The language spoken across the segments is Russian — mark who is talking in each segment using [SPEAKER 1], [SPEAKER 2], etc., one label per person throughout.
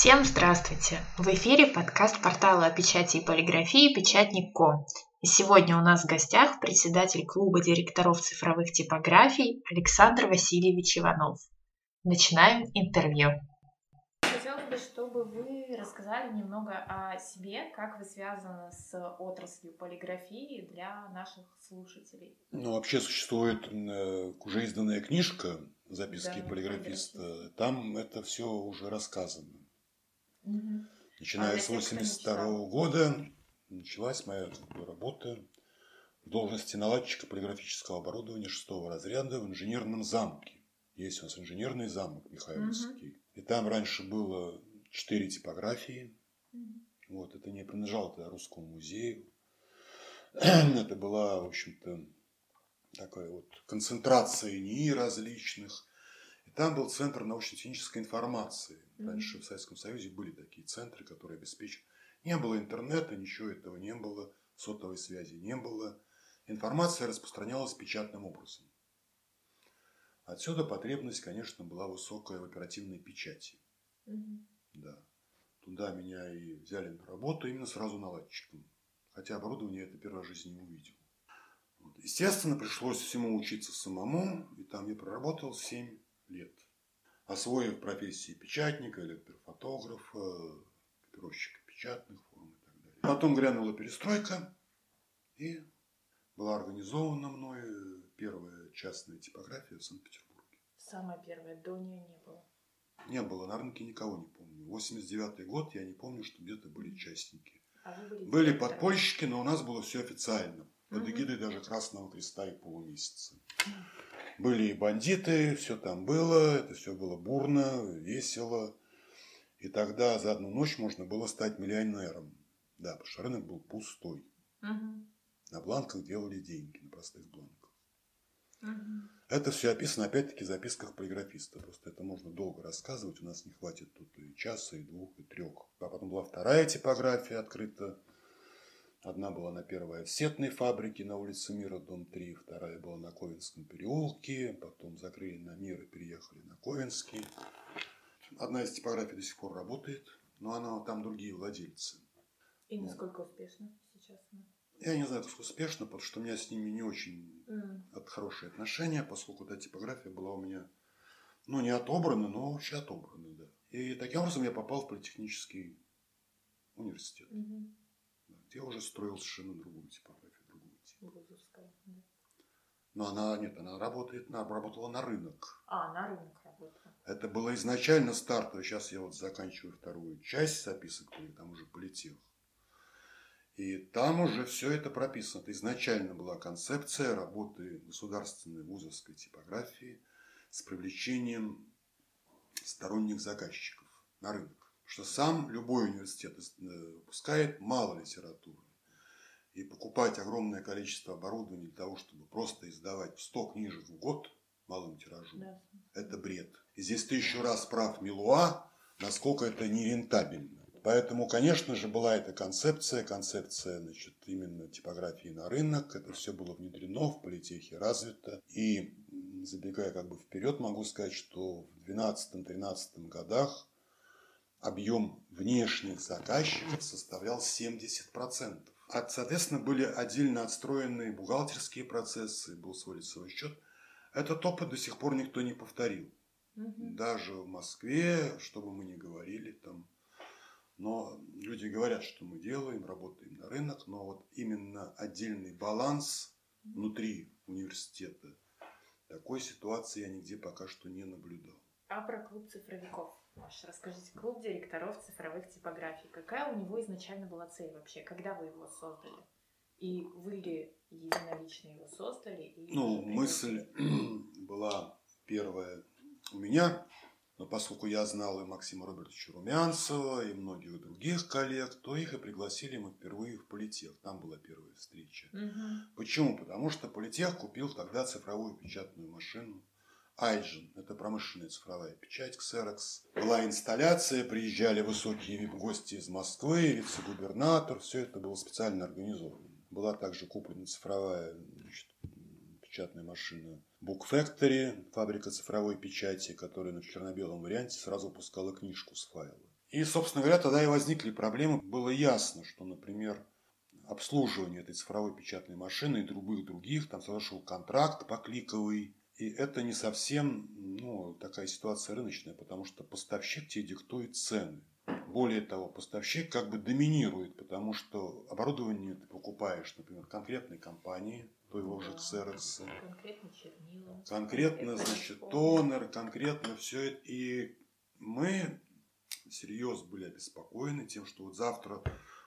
[SPEAKER 1] Всем здравствуйте! В эфире подкаст портала о печати и полиграфии «Печатник.ком». И сегодня у нас в гостях председатель клуба директоров цифровых типографий Александр Васильевич Иванов. Начинаем интервью.
[SPEAKER 2] Хотелось бы, чтобы вы рассказали немного о себе, как вы связаны с отраслью полиграфии для наших слушателей.
[SPEAKER 3] Ну, вообще существует э, уже изданная книжка «Записки
[SPEAKER 2] Да,
[SPEAKER 3] полиграфиста».
[SPEAKER 2] полиграфиста.
[SPEAKER 3] Там это все уже рассказано.
[SPEAKER 2] Мгм.
[SPEAKER 3] Начиная
[SPEAKER 2] А
[SPEAKER 3] с
[SPEAKER 2] тех, кто не
[SPEAKER 3] 82
[SPEAKER 2] читал?
[SPEAKER 3] года началась моя работа в должности наладчика полиграфического оборудования шестого разряда в инженерном замке. Есть у нас инженерный замок Михайловский. И там раньше было четыре типографии.
[SPEAKER 2] Мгм.
[SPEAKER 3] Вот, это не принадлежало тогда русскому музею. Это была, в общем-то, такая вот концентрация НИИ различных. Там был центр научно-технической информации. Раньше в Советском Союзе были такие центры, которые обеспечивали. Не было интернета, ничего этого не было, сотовой связи не было. Информация распространялась печатным образом. Отсюда потребность, конечно, была высокая в оперативной печати.
[SPEAKER 2] Мгм.
[SPEAKER 3] Да. Туда меня и взяли на работу именно сразу наладчиком. Хотя оборудование это первый раз в жизни не увидел. Вот. Естественно, пришлось всему учиться самому, и там я проработал 7 лет. Освоив профессии печатника, электрофотографа, копировщика печатных форм и так далее. Потом грянула перестройка, и была организована мной первая частная типография в Санкт-Петербурге.
[SPEAKER 2] Самое первое, до нее не было.
[SPEAKER 3] Не было на рынке никого не помню. 89 год, я не помню, что где-то были частники.
[SPEAKER 2] А были
[SPEAKER 3] Были
[SPEAKER 2] директором.
[SPEAKER 3] подпольщики, но у нас было все официально. Под эгидой даже Красного Креста и полумесяца. Были и бандиты, все там было, это все было бурно, весело. И тогда за одну ночь можно было стать миллионером. Да, потому что рынок был пустой.
[SPEAKER 2] Мгм.
[SPEAKER 3] На бланках делали деньги, на простых бланках.
[SPEAKER 2] Мгм.
[SPEAKER 3] Это все описано, опять-таки, в записках полиграфиста. Просто это можно долго рассказывать, у нас не хватит тут и часа, и двух, и трех. А потом была вторая типография открыта. Одна была на первой офсетной фабрике на улице Мира, дом 3. Вторая была на Ковенском переулке. Потом закрыли на Мир и переехали на Ковенский. Одна из типографий до сих пор работает, но она там другие владельцы.
[SPEAKER 2] И насколько успешно сейчас она?
[SPEAKER 3] Я не знаю, как успешно, потому что у меня с ними не очень
[SPEAKER 2] М.
[SPEAKER 3] от хорошие отношения, поскольку эта типография была у меня, ну, не отобрана, но вообще отобрана, да. И таким образом я попал в политехнический университет,
[SPEAKER 2] Мгм.
[SPEAKER 3] Я уже строил совершенно другую типографию, другую типу.
[SPEAKER 2] Вузовская. да.
[SPEAKER 3] Но она, нет, она работает, на, работала на рынок.
[SPEAKER 2] А, на рынок работала.
[SPEAKER 3] Это было изначально стартовое, сейчас я вот заканчиваю вторую часть записок, там уже политех. И там уже все это прописано. Это изначально была концепция работы государственной вузовской типографии с привлечением сторонних заказчиков на рынок. Что сам любой университет э, выпускает мало литературы. И покупать огромное количество оборудования для того, чтобы просто издавать 100 книжек в год малым тиражом,
[SPEAKER 2] Да.
[SPEAKER 3] это бред. И здесь ты еще раз прав Милуа, насколько это нерентабельно. Поэтому, конечно же, была эта концепция, концепция, значит, именно типографии на рынок. Это все было внедрено в политехе, развито. И, забегая как бы вперед, могу сказать, что в 12-13 годах объем внешних заказчиков составлял 70%. А, соответственно, были отдельно отстроенные бухгалтерские процессы, был свой лицевой счет. Этот опыт до сих пор никто не повторил
[SPEAKER 2] Мгм.
[SPEAKER 3] даже в Москве, что бы мы ни говорили там. Но люди говорят, что мы делаем, работаем на рынок, но вот именно отдельный баланс внутри университета, такой ситуации я нигде пока что не наблюдал.
[SPEAKER 2] А про клуб цифровиков ваш расскажите. Клуб директоров цифровых типографий. Какая у него изначально была цель вообще? Когда вы его создали? И вы ли единолично его создали? или
[SPEAKER 3] Ну, мысль была первая у меня, но поскольку я знал и Максима Робертовича Румянцева, и многих других коллег, то их и пригласили мы впервые в политех. Там была первая встреча.
[SPEAKER 2] Мгм.
[SPEAKER 3] Почему? Потому что Политех купил тогда цифровую печатную машину. Айджин – это промышленная цифровая печать, Xerox. Была инсталляция, приезжали высокие гости из Москвы, вице-губернатор, все это было специально организовано. Была также куплена цифровая значит, печатная машина Book Factory, фабрика цифровой печати, которая на черно-белом варианте сразу пускала книжку с файла. И, собственно говоря, тогда и возникли проблемы. Было ясно, что, например, обслуживание этой цифровой печатной машины и других других, там совершил контракт покликовый, и это не совсем ну, такая ситуация рыночная, потому что поставщик тебе диктует цены. Более того, поставщик как бы доминирует, потому что оборудование ты покупаешь, например, конкретной компании, твоего же Xerox.
[SPEAKER 2] Конкретно чернила.
[SPEAKER 3] Конкретно, значит, тонер, конкретно все это. И мы всерьез были обеспокоены тем, что вот завтра,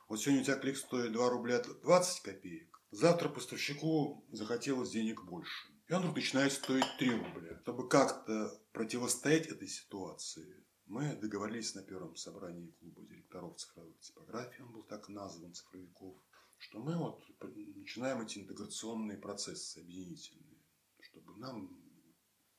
[SPEAKER 3] вот сегодня у тебя клик стоит 2 рубля 20 копеек, завтра поставщику захотелось денег больше. И он вдруг начинает стоить 3 рубля. Чтобы как-то противостоять этой ситуации, мы договорились на первом собрании клуба директоров цифровых типографий, он был так назван, цифровиков, что мы вот начинаем эти интеграционные процессы объединительные, чтобы нам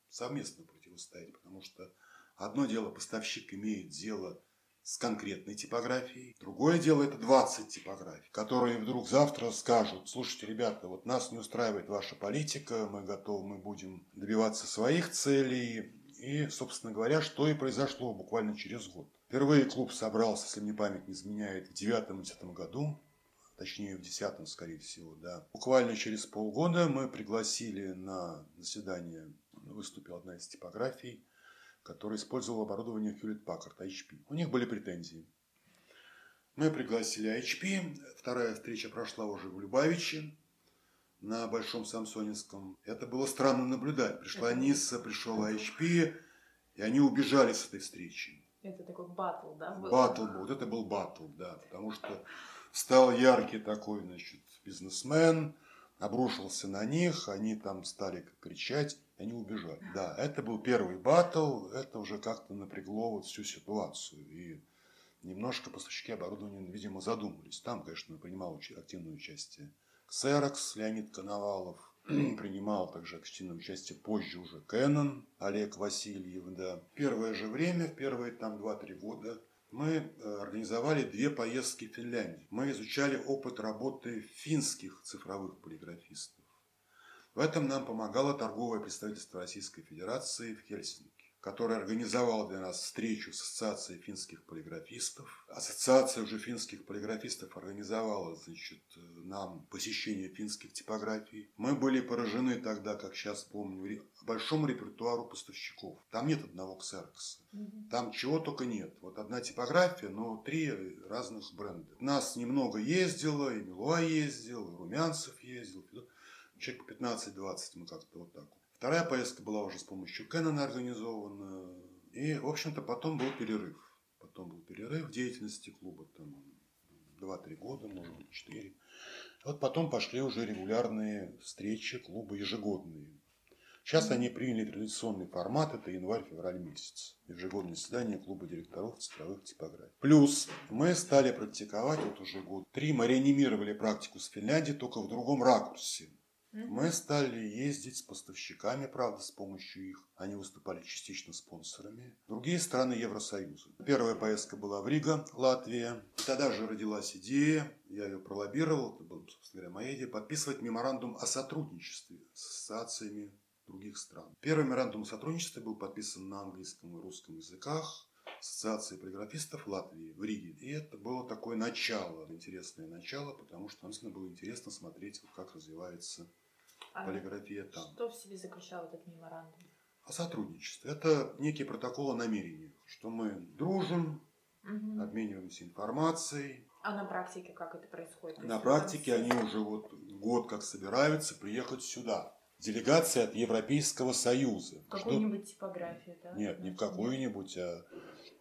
[SPEAKER 3] совместно противостоять, потому что одно дело поставщик имеет дело с конкретной типографией. Другое дело это 20 типографий, которые вдруг завтра скажут, слушайте, ребята, вот нас не устраивает ваша политика, мы готовы, мы будем добиваться своих целей. И, собственно говоря, что и произошло буквально через год. Впервые клуб собрался, если мне память не изменяет, в девятом-десятом году, точнее в десятом, скорее всего, да. Буквально через полгода мы пригласили на заседание, выступила одна из типографий, который использовал оборудование Hewlett Packard HP. У них были претензии. Мы пригласили HP. Вторая встреча прошла уже в Любавиче на Большом Самсонинском. Это было странно наблюдать. Пришла Ниса, пришел HP, и они убежали с этой встречи.
[SPEAKER 2] Это такой батл, да? Был?
[SPEAKER 3] Батл был. Вот это был батл, да. Потому что стал яркий такой, значит, бизнесмен, обрушился на них, они там стали кричать они убежали. Да, это был первый батл, это уже как-то напрягло вот всю ситуацию. И немножко поставщики оборудования, видимо, задумались. Там, конечно, принимал активное участие Xerox, Леонид Коновалов, принимал также активное участие позже уже Canon, Олег Васильев, да. В первое же время, в первые там 2-3 года, мы э, организовали две поездки в Финляндию. Мы изучали опыт работы финских цифровых полиграфистов. В этом нам помогало торговое представительство Российской Федерации в Хельсинки, которое организовало для нас встречу с Ассоциацией финских полиграфистов. Ассоциация уже финских полиграфистов организовала значит, нам посещение финских типографий. Мы были поражены тогда, как сейчас помню, большому репертуару поставщиков. Там нет одного ксерокса. Там чего только нет. Вот одна типография, но три разных бренда. Нас немного ездило, и Милуа ездил, и Румянцев ездил человек 15-20 мы как-то вот так. Вторая поездка была уже с помощью Кэнона организована. И, в общем-то, потом был перерыв. Потом был перерыв в деятельности клуба, там 2-3 года, может быть, 4. Вот потом пошли уже регулярные встречи клуба ежегодные. Сейчас они приняли традиционный формат, это январь-февраль месяц. Ежегодное заседание клуба директоров цифровых типографий. Плюс мы стали практиковать, вот уже год три, мы реанимировали практику с Финляндией, только в другом ракурсе. Мы стали ездить с поставщиками, правда, с помощью их. Они выступали частично спонсорами. Другие страны Евросоюза. Первая поездка была в Рига, Латвия. Тогда же родилась идея, я ее пролоббировал, это была, собственно говоря, моя идея, подписывать меморандум о сотрудничестве с ассоциациями других стран. Первый меморандум о сотрудничестве был подписан на английском и русском языках. Ассоциации полиграфистов Латвии в Риге. И это было такое начало, интересное начало, потому что нам было интересно смотреть, как развивается а полиграфия там.
[SPEAKER 2] Что в себе заключал этот меморандум?
[SPEAKER 3] О сотрудничестве. Это некий протокол о намерениях, что мы дружим, угу. обмениваемся информацией.
[SPEAKER 2] А на практике как это происходит?
[SPEAKER 3] На практике они уже вот год как собираются приехать сюда. Делегация от Европейского Союза.
[SPEAKER 2] Какую-нибудь типографию, да?
[SPEAKER 3] Нет, не в какую-нибудь, а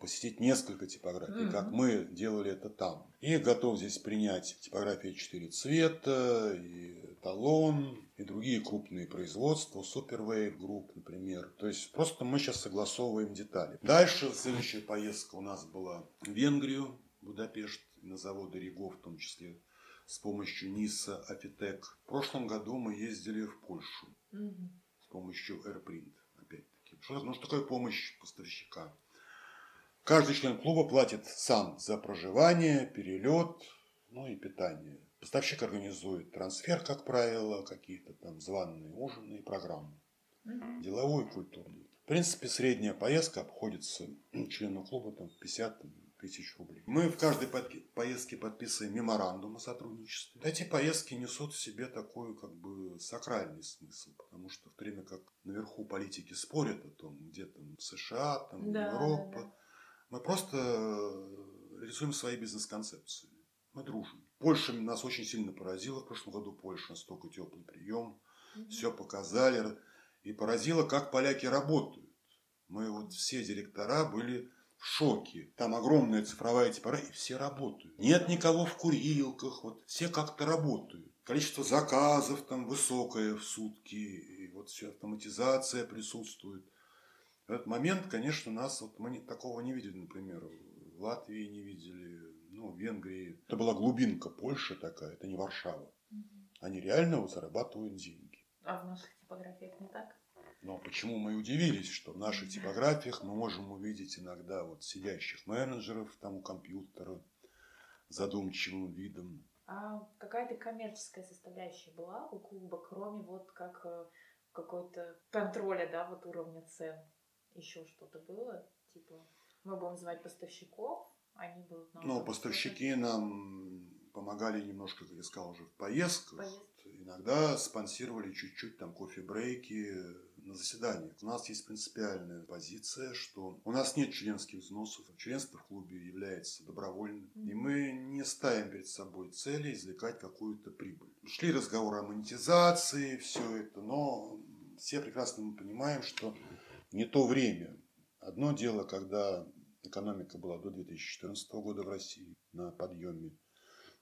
[SPEAKER 3] посетить несколько типографий, mm-hmm. как мы делали это там. И готов здесь принять типографии 4 цвета, и талон, и другие крупные производства, Superwave Group, например. То есть просто мы сейчас согласовываем детали. Дальше следующая поездка у нас была в Венгрию, Будапешт, на заводы Ригов, в том числе с помощью НИСа, Афитек. В прошлом году мы ездили в Польшу mm-hmm. с помощью AirPrint, опять-таки. Что, ну, что такое помощь поставщика? Каждый член клуба платит сам за проживание, перелет, ну и питание. Поставщик организует трансфер, как правило, какие-то там званые ужины и программы. Угу. Деловой и культурный. В принципе, средняя поездка обходится члену клуба там 50 тысяч рублей. Мы в каждой поездке подписываем меморандум о сотрудничестве. Эти поездки несут в себе такой как бы сакральный смысл, потому что в то время как наверху политики спорят о том, где там США, там да, Европа, да, да. мы просто рисуем свои бизнес-концепции. Мы дружим. Польша нас очень сильно поразила в прошлом году. Польша настолько теплый прием. Угу. Все показали. И поразило, как поляки работают. Мы вот все директора были в шоке. Там огромная цифровая типография, и все работают. Нет никого в курилках, вот все как-то работают. Количество заказов там высокое в сутки, и вот все автоматизация присутствует. В этот момент, конечно, нас, вот мы такого не видели, например, в Латвии не видели, ну, Венгрии. Это была глубинка Польши такая, это не Варшава. Они реально вот зарабатывают деньги.
[SPEAKER 2] А в наших типографиях не так?
[SPEAKER 3] Но почему мы удивились, что в наших типографиях мы можем увидеть иногда вот сидящих менеджеров там у компьютера задумчивым видом.
[SPEAKER 2] А какая-то коммерческая составляющая была у клуба, кроме вот как э, какой-то контроля, да, вот уровня цен? Еще что-то было? Типа, мы будем звать поставщиков, они будут
[SPEAKER 3] нам... Ну, поставщики нам помогали немножко, как я сказал, уже в поездках. Поездки. Иногда спонсировали чуть-чуть там кофе-брейки на заседаниях. У нас есть принципиальная позиция, что у нас нет членских взносов. Членство в клубе является добровольным. Mm-hmm. И мы не ставим перед собой цели извлекать какую-то прибыль. Шли разговоры о монетизации, все это, но все прекрасно мы понимаем, что не то время. Одно дело, когда экономика была до 2014 года в России на подъеме.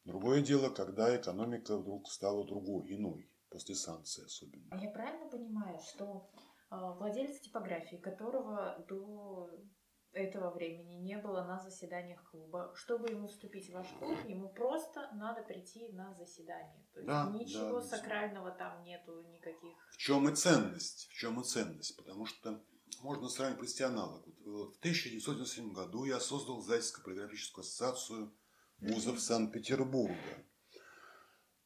[SPEAKER 3] Другое дело, когда экономика вдруг стала другой, иной, после санкций особенно.
[SPEAKER 2] А я правильно понимаю, что э, владелец типографии, которого до этого времени не было на заседаниях клуба, чтобы ему вступить в ваш клуб, ему просто надо прийти на заседание. То есть да, ничего да, сакрального там нету, никаких.
[SPEAKER 3] В чем и ценность? В чем и ценность? Потому что можно сравнить провести аналог. Вот в 1997 году я создал Зайцевскую полиграфическую ассоциацию вузов Санкт-Петербурга.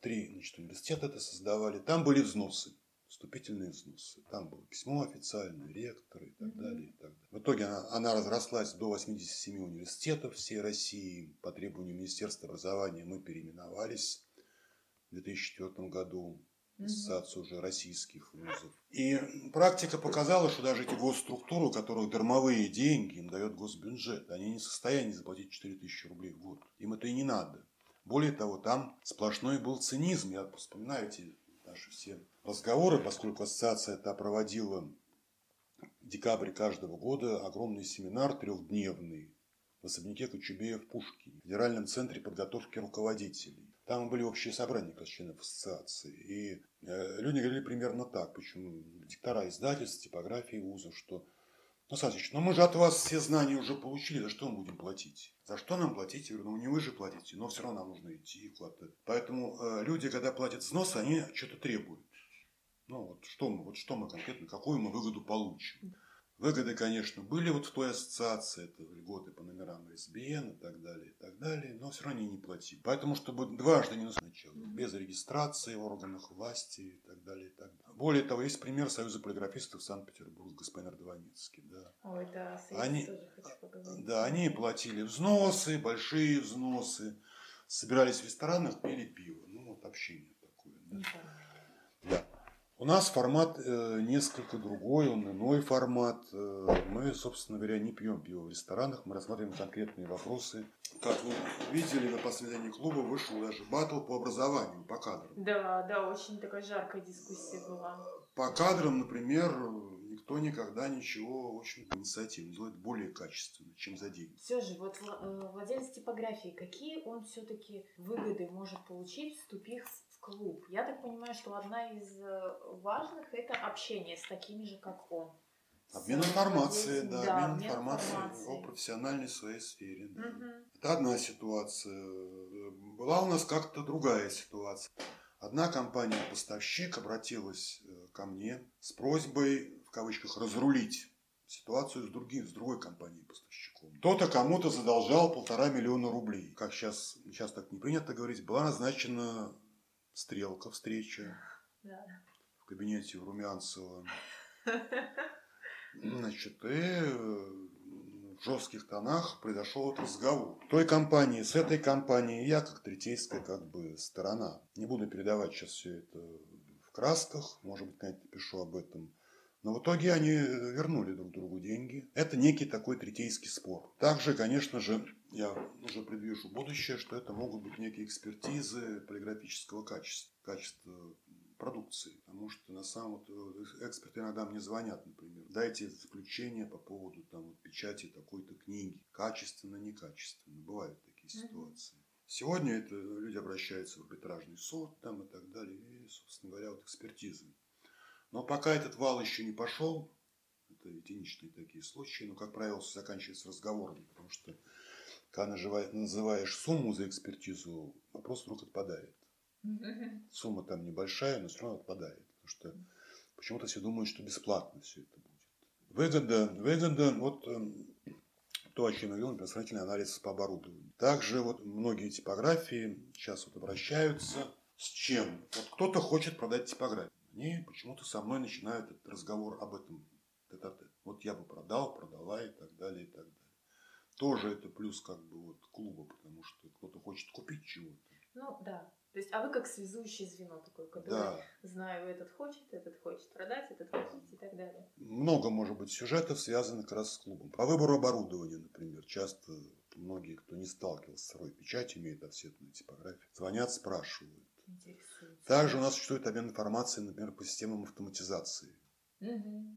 [SPEAKER 3] Три значит, университета это создавали. Там были взносы, вступительные взносы. Там было письмо официальное, ректоры и так далее. И так далее. В итоге она, она разрослась до 87 университетов всей России. По требованию Министерства образования мы переименовались в 2004 году ассоциацию уже российских вузов. И практика показала, что даже эти госструктуры, у которых дармовые деньги им дает госбюджет, они не в состоянии заплатить 4 тысячи рублей в год. Им это и не надо. Более того, там сплошной был цинизм. Я вспоминаю эти наши все разговоры, поскольку ассоциация это проводила в декабре каждого года огромный семинар трехдневный в особняке Кочубея Пушкине, в Федеральном центре подготовки руководителей. Там были общие собрания как членов ассоциации. И э, люди говорили примерно так, почему диктора издательств, типографии вузов, что ну, Сасич, ну мы же от вас все знания уже получили, за что мы будем платить? За что нам платить? Я говорю, ну не вы же платите, но все равно нам нужно идти и вкладывать. Поэтому э, люди, когда платят взнос, они что-то требуют. Ну вот что мы, вот что мы конкретно, какую мы выгоду получим. Выгоды, конечно, были вот в той ассоциации, это льготы по номерам СБН и так далее, и так далее, но все равно они не платили. Поэтому, чтобы дважды не сначала, без регистрации в органах власти и так далее, и так далее. Более того, есть пример Союза полиграфистов Санкт-Петербург, господин Ардваницкий,
[SPEAKER 2] да. Ой, да,
[SPEAKER 3] они,
[SPEAKER 2] тоже хочу поговорить.
[SPEAKER 3] Да, они платили взносы, большие взносы, собирались в ресторанах, пили пиво. Ну, вот общение такое. Да. У нас формат э, несколько другой, он иной формат. Э, мы, собственно говоря, не пьем пиво в ресторанах, мы рассматриваем конкретные вопросы. Как вы видели, на последнем клуба вышел даже батл по образованию, по кадрам.
[SPEAKER 2] Да, да, очень такая жаркая дискуссия была.
[SPEAKER 3] По кадрам, например, никто никогда ничего, инициативы не делает более качественно, чем за деньги.
[SPEAKER 2] Все же, вот э, владелец типографии, какие он все-таки выгоды может получить, вступив клуб. Я так понимаю, что одна из э, важных это общение с такими же, как он.
[SPEAKER 3] Обмен информацией, да, да, обмен информацией о профессиональной своей сфере. Да. Угу. Это одна ситуация. Была у нас как-то другая ситуация. Одна компания-поставщик обратилась э, ко мне с просьбой, в кавычках, разрулить ситуацию с, другим, с другой компанией-поставщиком. Кто-то кому-то задолжал полтора миллиона рублей. Как сейчас, сейчас так не принято говорить, была назначена стрелка встреча
[SPEAKER 2] да.
[SPEAKER 3] в кабинете Румянцева. Значит, и в жестких тонах произошел этот разговор. Той компании, с этой компанией, я как третейская как бы сторона. Не буду передавать сейчас все это в красках, может быть, когда напишу об этом. Но в итоге они вернули друг другу деньги. Это некий такой третейский спор. Также, конечно же, я уже предвижу будущее, что это могут быть некие экспертизы полиграфического качества, качества продукции. Потому что на самом деле эксперты иногда мне звонят, например, дайте заключение по поводу там, вот, печати такой-то книги. Качественно, некачественно. Бывают такие ситуации. Сегодня это люди обращаются в арбитражный суд там, и так далее. И, собственно говоря, вот экспертизы. Но пока этот вал еще не пошел, это единичные такие случаи, но, как правило, заканчивается разговором, потому что когда называешь сумму за экспертизу, вопрос вдруг отпадает. Сумма там небольшая, но все равно отпадает, потому что почему-то все думают, что бесплатно все это будет. Выгода, выгода, вот эм, то, о чем я говорил, например, анализ по оборудованию. Также вот многие типографии сейчас вот обращаются с чем? Вот кто-то хочет продать типографию они почему-то со мной начинают этот разговор об этом тет -тет. Вот я бы продал, продала и так далее, и так далее. Тоже это плюс как бы вот клуба, потому что кто-то хочет купить чего-то.
[SPEAKER 2] Ну да. То есть, а вы как связующее звено такое, которое да. знаю, этот хочет, этот хочет продать, этот хочет и так далее.
[SPEAKER 3] Много, может быть, сюжетов связанных как раз с клубом. По выбору оборудования, например, часто многие, кто не сталкивался с цифровой печатью, имеют офсетную типографию, звонят, спрашивают. Также у нас существует обмен информацией, например, по системам автоматизации. Угу.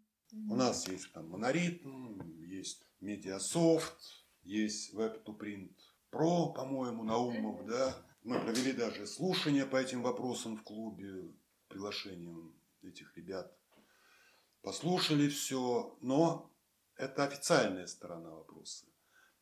[SPEAKER 3] У нас есть там моноритм, есть медиасофт, есть Web2Print Pro, по-моему, Наумов, да. Мы провели даже слушания по этим вопросам в клубе, приглашением этих ребят. Послушали все, но это официальная сторона вопроса.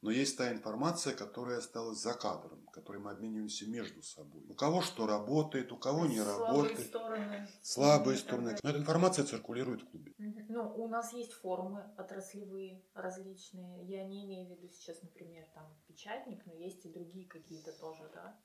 [SPEAKER 3] Но есть та информация, которая осталась за кадром, которой мы обмениваемся между собой. У кого что работает, у кого не
[SPEAKER 2] Слабые
[SPEAKER 3] работает.
[SPEAKER 2] Стороны.
[SPEAKER 3] Слабые стороны. Но эта информация циркулирует в клубе.
[SPEAKER 2] Ну, у нас есть форумы отраслевые различные. Я не имею в виду сейчас, например, там печатник, но есть и другие какие-то тоже, да?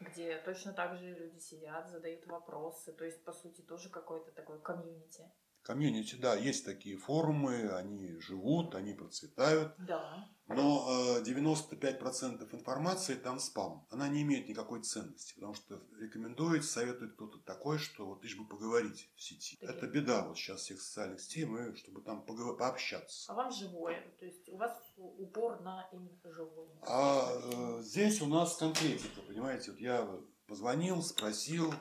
[SPEAKER 2] где точно так же люди сидят, задают вопросы. То есть, по сути, тоже какое-то такое комьюнити.
[SPEAKER 3] Комьюнити, да, есть такие форумы, они живут, они процветают.
[SPEAKER 2] Да.
[SPEAKER 3] Но 95% э, информации там спам. Она не имеет никакой ценности, потому что рекомендует, советует кто-то такой, что вот лишь бы поговорить в сети. Такие. Это беда вот сейчас всех социальных сетей, мы, чтобы там поговор- пообщаться.
[SPEAKER 2] А вам живое, то есть у вас упор на именно живое.
[SPEAKER 3] А э, здесь у нас конкретика, понимаете, вот я позвонил, спросил,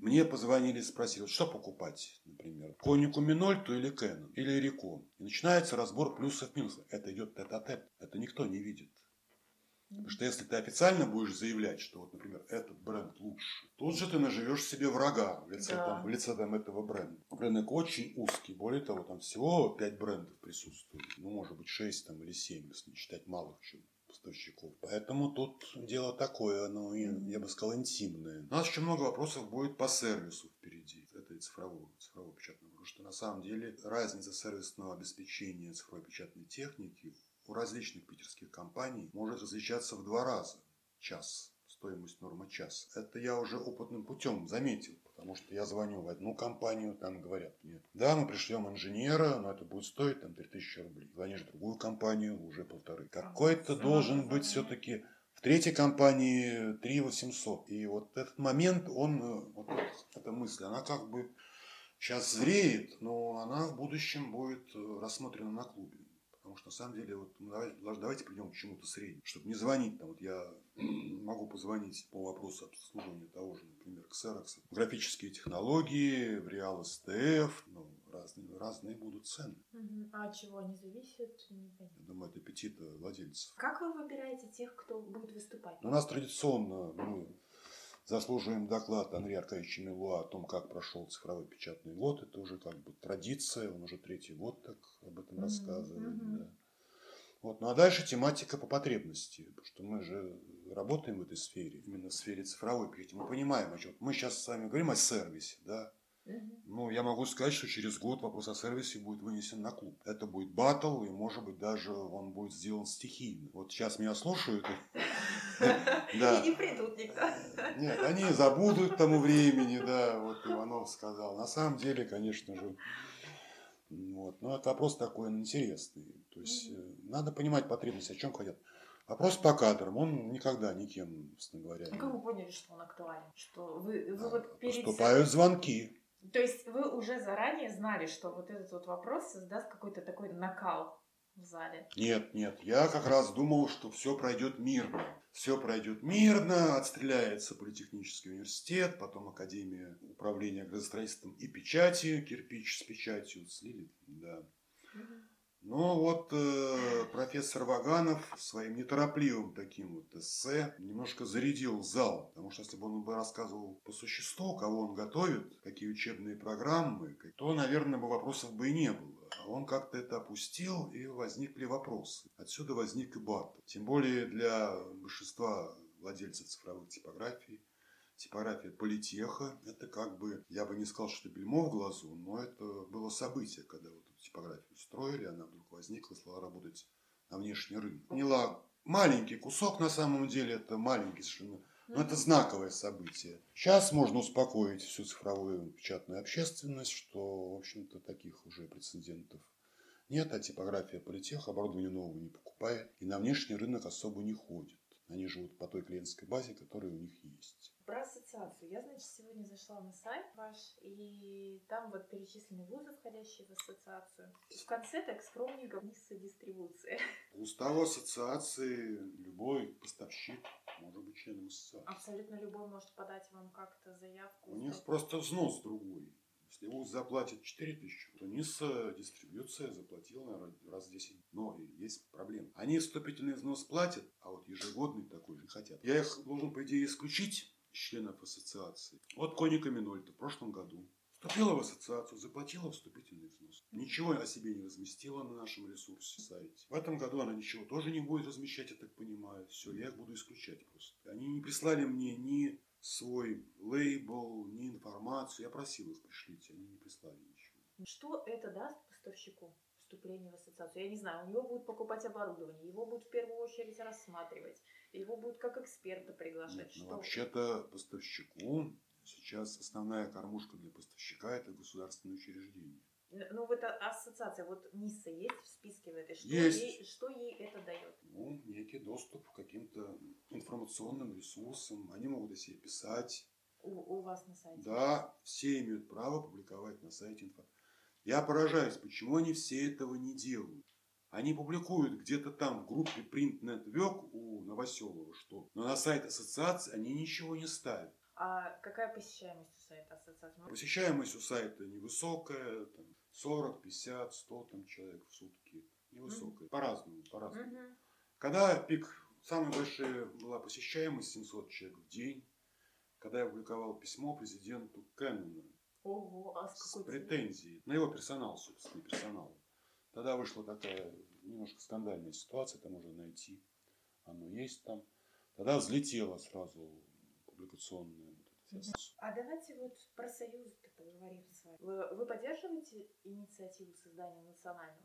[SPEAKER 3] мне позвонили и спросили, что покупать, например, Конику Минольту или Кэнон, или Рикон. И начинается разбор плюсов-минусов. Это идет тет-а-тет. Это никто не видит. Потому что если ты официально будешь заявлять, что вот, например, этот бренд лучше, тут же ты наживешь себе врага в лице, да. там, в лице там, этого бренда. Рынок очень узкий. Более того, там всего 5 брендов присутствует. Ну, может быть, 6 там, или 7, если не считать малых чего поставщиков. Поэтому тут дело такое, ну, я бы сказал, интимное. У нас еще много вопросов будет по сервису впереди, этой цифрового, цифрового печатного. Потому что на самом деле разница сервисного обеспечения цифровой печатной техники у различных питерских компаний может различаться в два раза час стоимость норма час. Это я уже опытным путем заметил, потому что я звоню в одну компанию, там говорят мне, да, мы пришлем инженера, но это будет стоить там 3000 рублей. Звонишь в другую компанию, уже полторы. Какой-то должен быть все-таки в третьей компании 3 800. И вот этот момент, он, э, вот эта мысль, она как бы сейчас зреет, но она в будущем будет э, рассмотрена на клубе. Потому что на самом деле, вот, ну, давайте, давайте придем к чему-то среднему. Чтобы не звонить, там, вот я могу позвонить по вопросу обслуживания того же, например, Xerox. Графические технологии, в Real STF, ну, разные, разные будут цены.
[SPEAKER 2] А от чего они зависят?
[SPEAKER 3] Я думаю, от аппетита владельцев.
[SPEAKER 2] Как вы выбираете тех, кто будет выступать?
[SPEAKER 3] Ну, у нас традиционно мы заслуживаем доклад Андрея Аркадьевича Милуа о том, как прошел цифровой печатный год. Это уже как бы традиция, он уже третий год так об этом рассказывает. Mm-hmm. Да. Вот. Ну а дальше тематика по потребности, потому что мы же работаем в этой сфере, именно в сфере цифровой печати. Мы понимаем, о чем. Мы сейчас с вами говорим о сервисе, да. Ну, я могу сказать, что через год вопрос о сервисе будет вынесен на клуб. Это будет батл, и, может быть, даже он будет сделан стихийно. Вот сейчас меня слушают.
[SPEAKER 2] Да. И не придут никто.
[SPEAKER 3] Нет, они забудут к тому времени, да, вот Иванов сказал. На самом деле, конечно же, вот. Но это вопрос такой интересный. То есть э, надо понимать потребности, о чем хотят. Вопрос по кадрам, он никогда никем, собственно говоря.
[SPEAKER 2] А как вы поняли, что он актуален? Что вы, вы
[SPEAKER 3] А,
[SPEAKER 2] вот перед...
[SPEAKER 3] Поступают звонки.
[SPEAKER 2] То есть вы уже заранее знали, что вот этот вот вопрос создаст какой-то такой накал в зале?
[SPEAKER 3] Нет, нет, я как раз думал, что все пройдет мирно. Все пройдет мирно, отстреляется Политехнический университет, потом Академия управления градостроительством и печати, кирпич с печатью слили, да. Но вот э, профессор Ваганов своим неторопливым таким вот эссе немножко зарядил зал. Потому что если бы он бы рассказывал по существу, кого он готовит, какие учебные программы, то, наверное, бы вопросов бы и не было. А он как-то это опустил, и возникли вопросы. Отсюда возник и бат. Тем более для большинства владельцев цифровых типографий типография политеха. Это как бы, я бы не сказал, что бельмо в глазу, но это было событие, когда вот типографию строили, она вдруг возникла, стала работать на внешний рынок. Поняла маленький кусок, на самом деле, это маленький совершенно, но это знаковое событие. Сейчас можно успокоить всю цифровую печатную общественность, что, в общем-то, таких уже прецедентов нет, а типография политех оборудование нового не покупает и на внешний рынок особо не ходит. Они живут по той клиентской базе, которая у них есть.
[SPEAKER 2] Про ассоциацию. Я, значит, сегодня зашла на сайт ваш, и там вот перечислены вузы, входящие в ассоциацию. В конце так скромненько вниз дистрибуция.
[SPEAKER 3] Устав ассоциации любой поставщик может быть членом ассоциации.
[SPEAKER 2] Абсолютно любой может подать вам как-то заявку.
[SPEAKER 3] У них просто взнос другой. Если ВУЗ заплатит 4 тысячи, то НИС э, дистрибьюция заплатила, наверное, раз в 10. Но есть проблема. Они вступительный взнос платят, а вот ежегодный такой не хотят. Я их должен, по идее, исключить членов ассоциации. Вот Коника Минольта в прошлом году вступила в ассоциацию, заплатила вступительный взнос. Ничего о себе не разместила на нашем ресурсе сайте. В этом году она ничего тоже не будет размещать, я так понимаю. Все, я их буду исключать просто. Они не прислали мне ни свой лейбл, ни информацию. Я просил их пришлите, они не прислали ничего.
[SPEAKER 2] Что это даст поставщику? вступление в ассоциацию. Я не знаю, у него будут покупать оборудование, его будут в первую очередь рассматривать, его будут как эксперта приглашать.
[SPEAKER 3] Нет, ну, вообще-то поставщику сейчас основная кормушка для поставщика это государственное учреждение.
[SPEAKER 2] Ну, вот а- ассоциация, вот НИСа есть в списке в этой? Что,
[SPEAKER 3] Есть.
[SPEAKER 2] Ей, что ей это дает?
[SPEAKER 3] Ну, некий доступ к каким-то информационным ресурсам. Они могут о себе писать.
[SPEAKER 2] У, у вас на сайте?
[SPEAKER 3] Да, все имеют право публиковать на сайте инфо. Я поражаюсь, почему они все этого не делают. Они публикуют где-то там в группе Print Network у Новоселова что, но на сайт ассоциации они ничего не ставят.
[SPEAKER 2] А какая посещаемость у сайта ассоциации?
[SPEAKER 3] Посещаемость у сайта невысокая, там 40, 50, 100 там, человек в сутки. Невысокая. По-разному, по-разному.
[SPEAKER 2] Мгм.
[SPEAKER 3] Когда пик, самая большая была посещаемость 700 человек в день, когда я публиковал письмо президенту Кэннона
[SPEAKER 2] Ого, а с
[SPEAKER 3] с претензией на его персонал, собственно, персонал. Тогда вышла такая немножко скандальная ситуация, это можно найти, оно есть там. Тогда взлетела сразу публикационная
[SPEAKER 2] А давайте вот про союз поговорим с вами. Вы, вы поддерживаете инициативу создания национального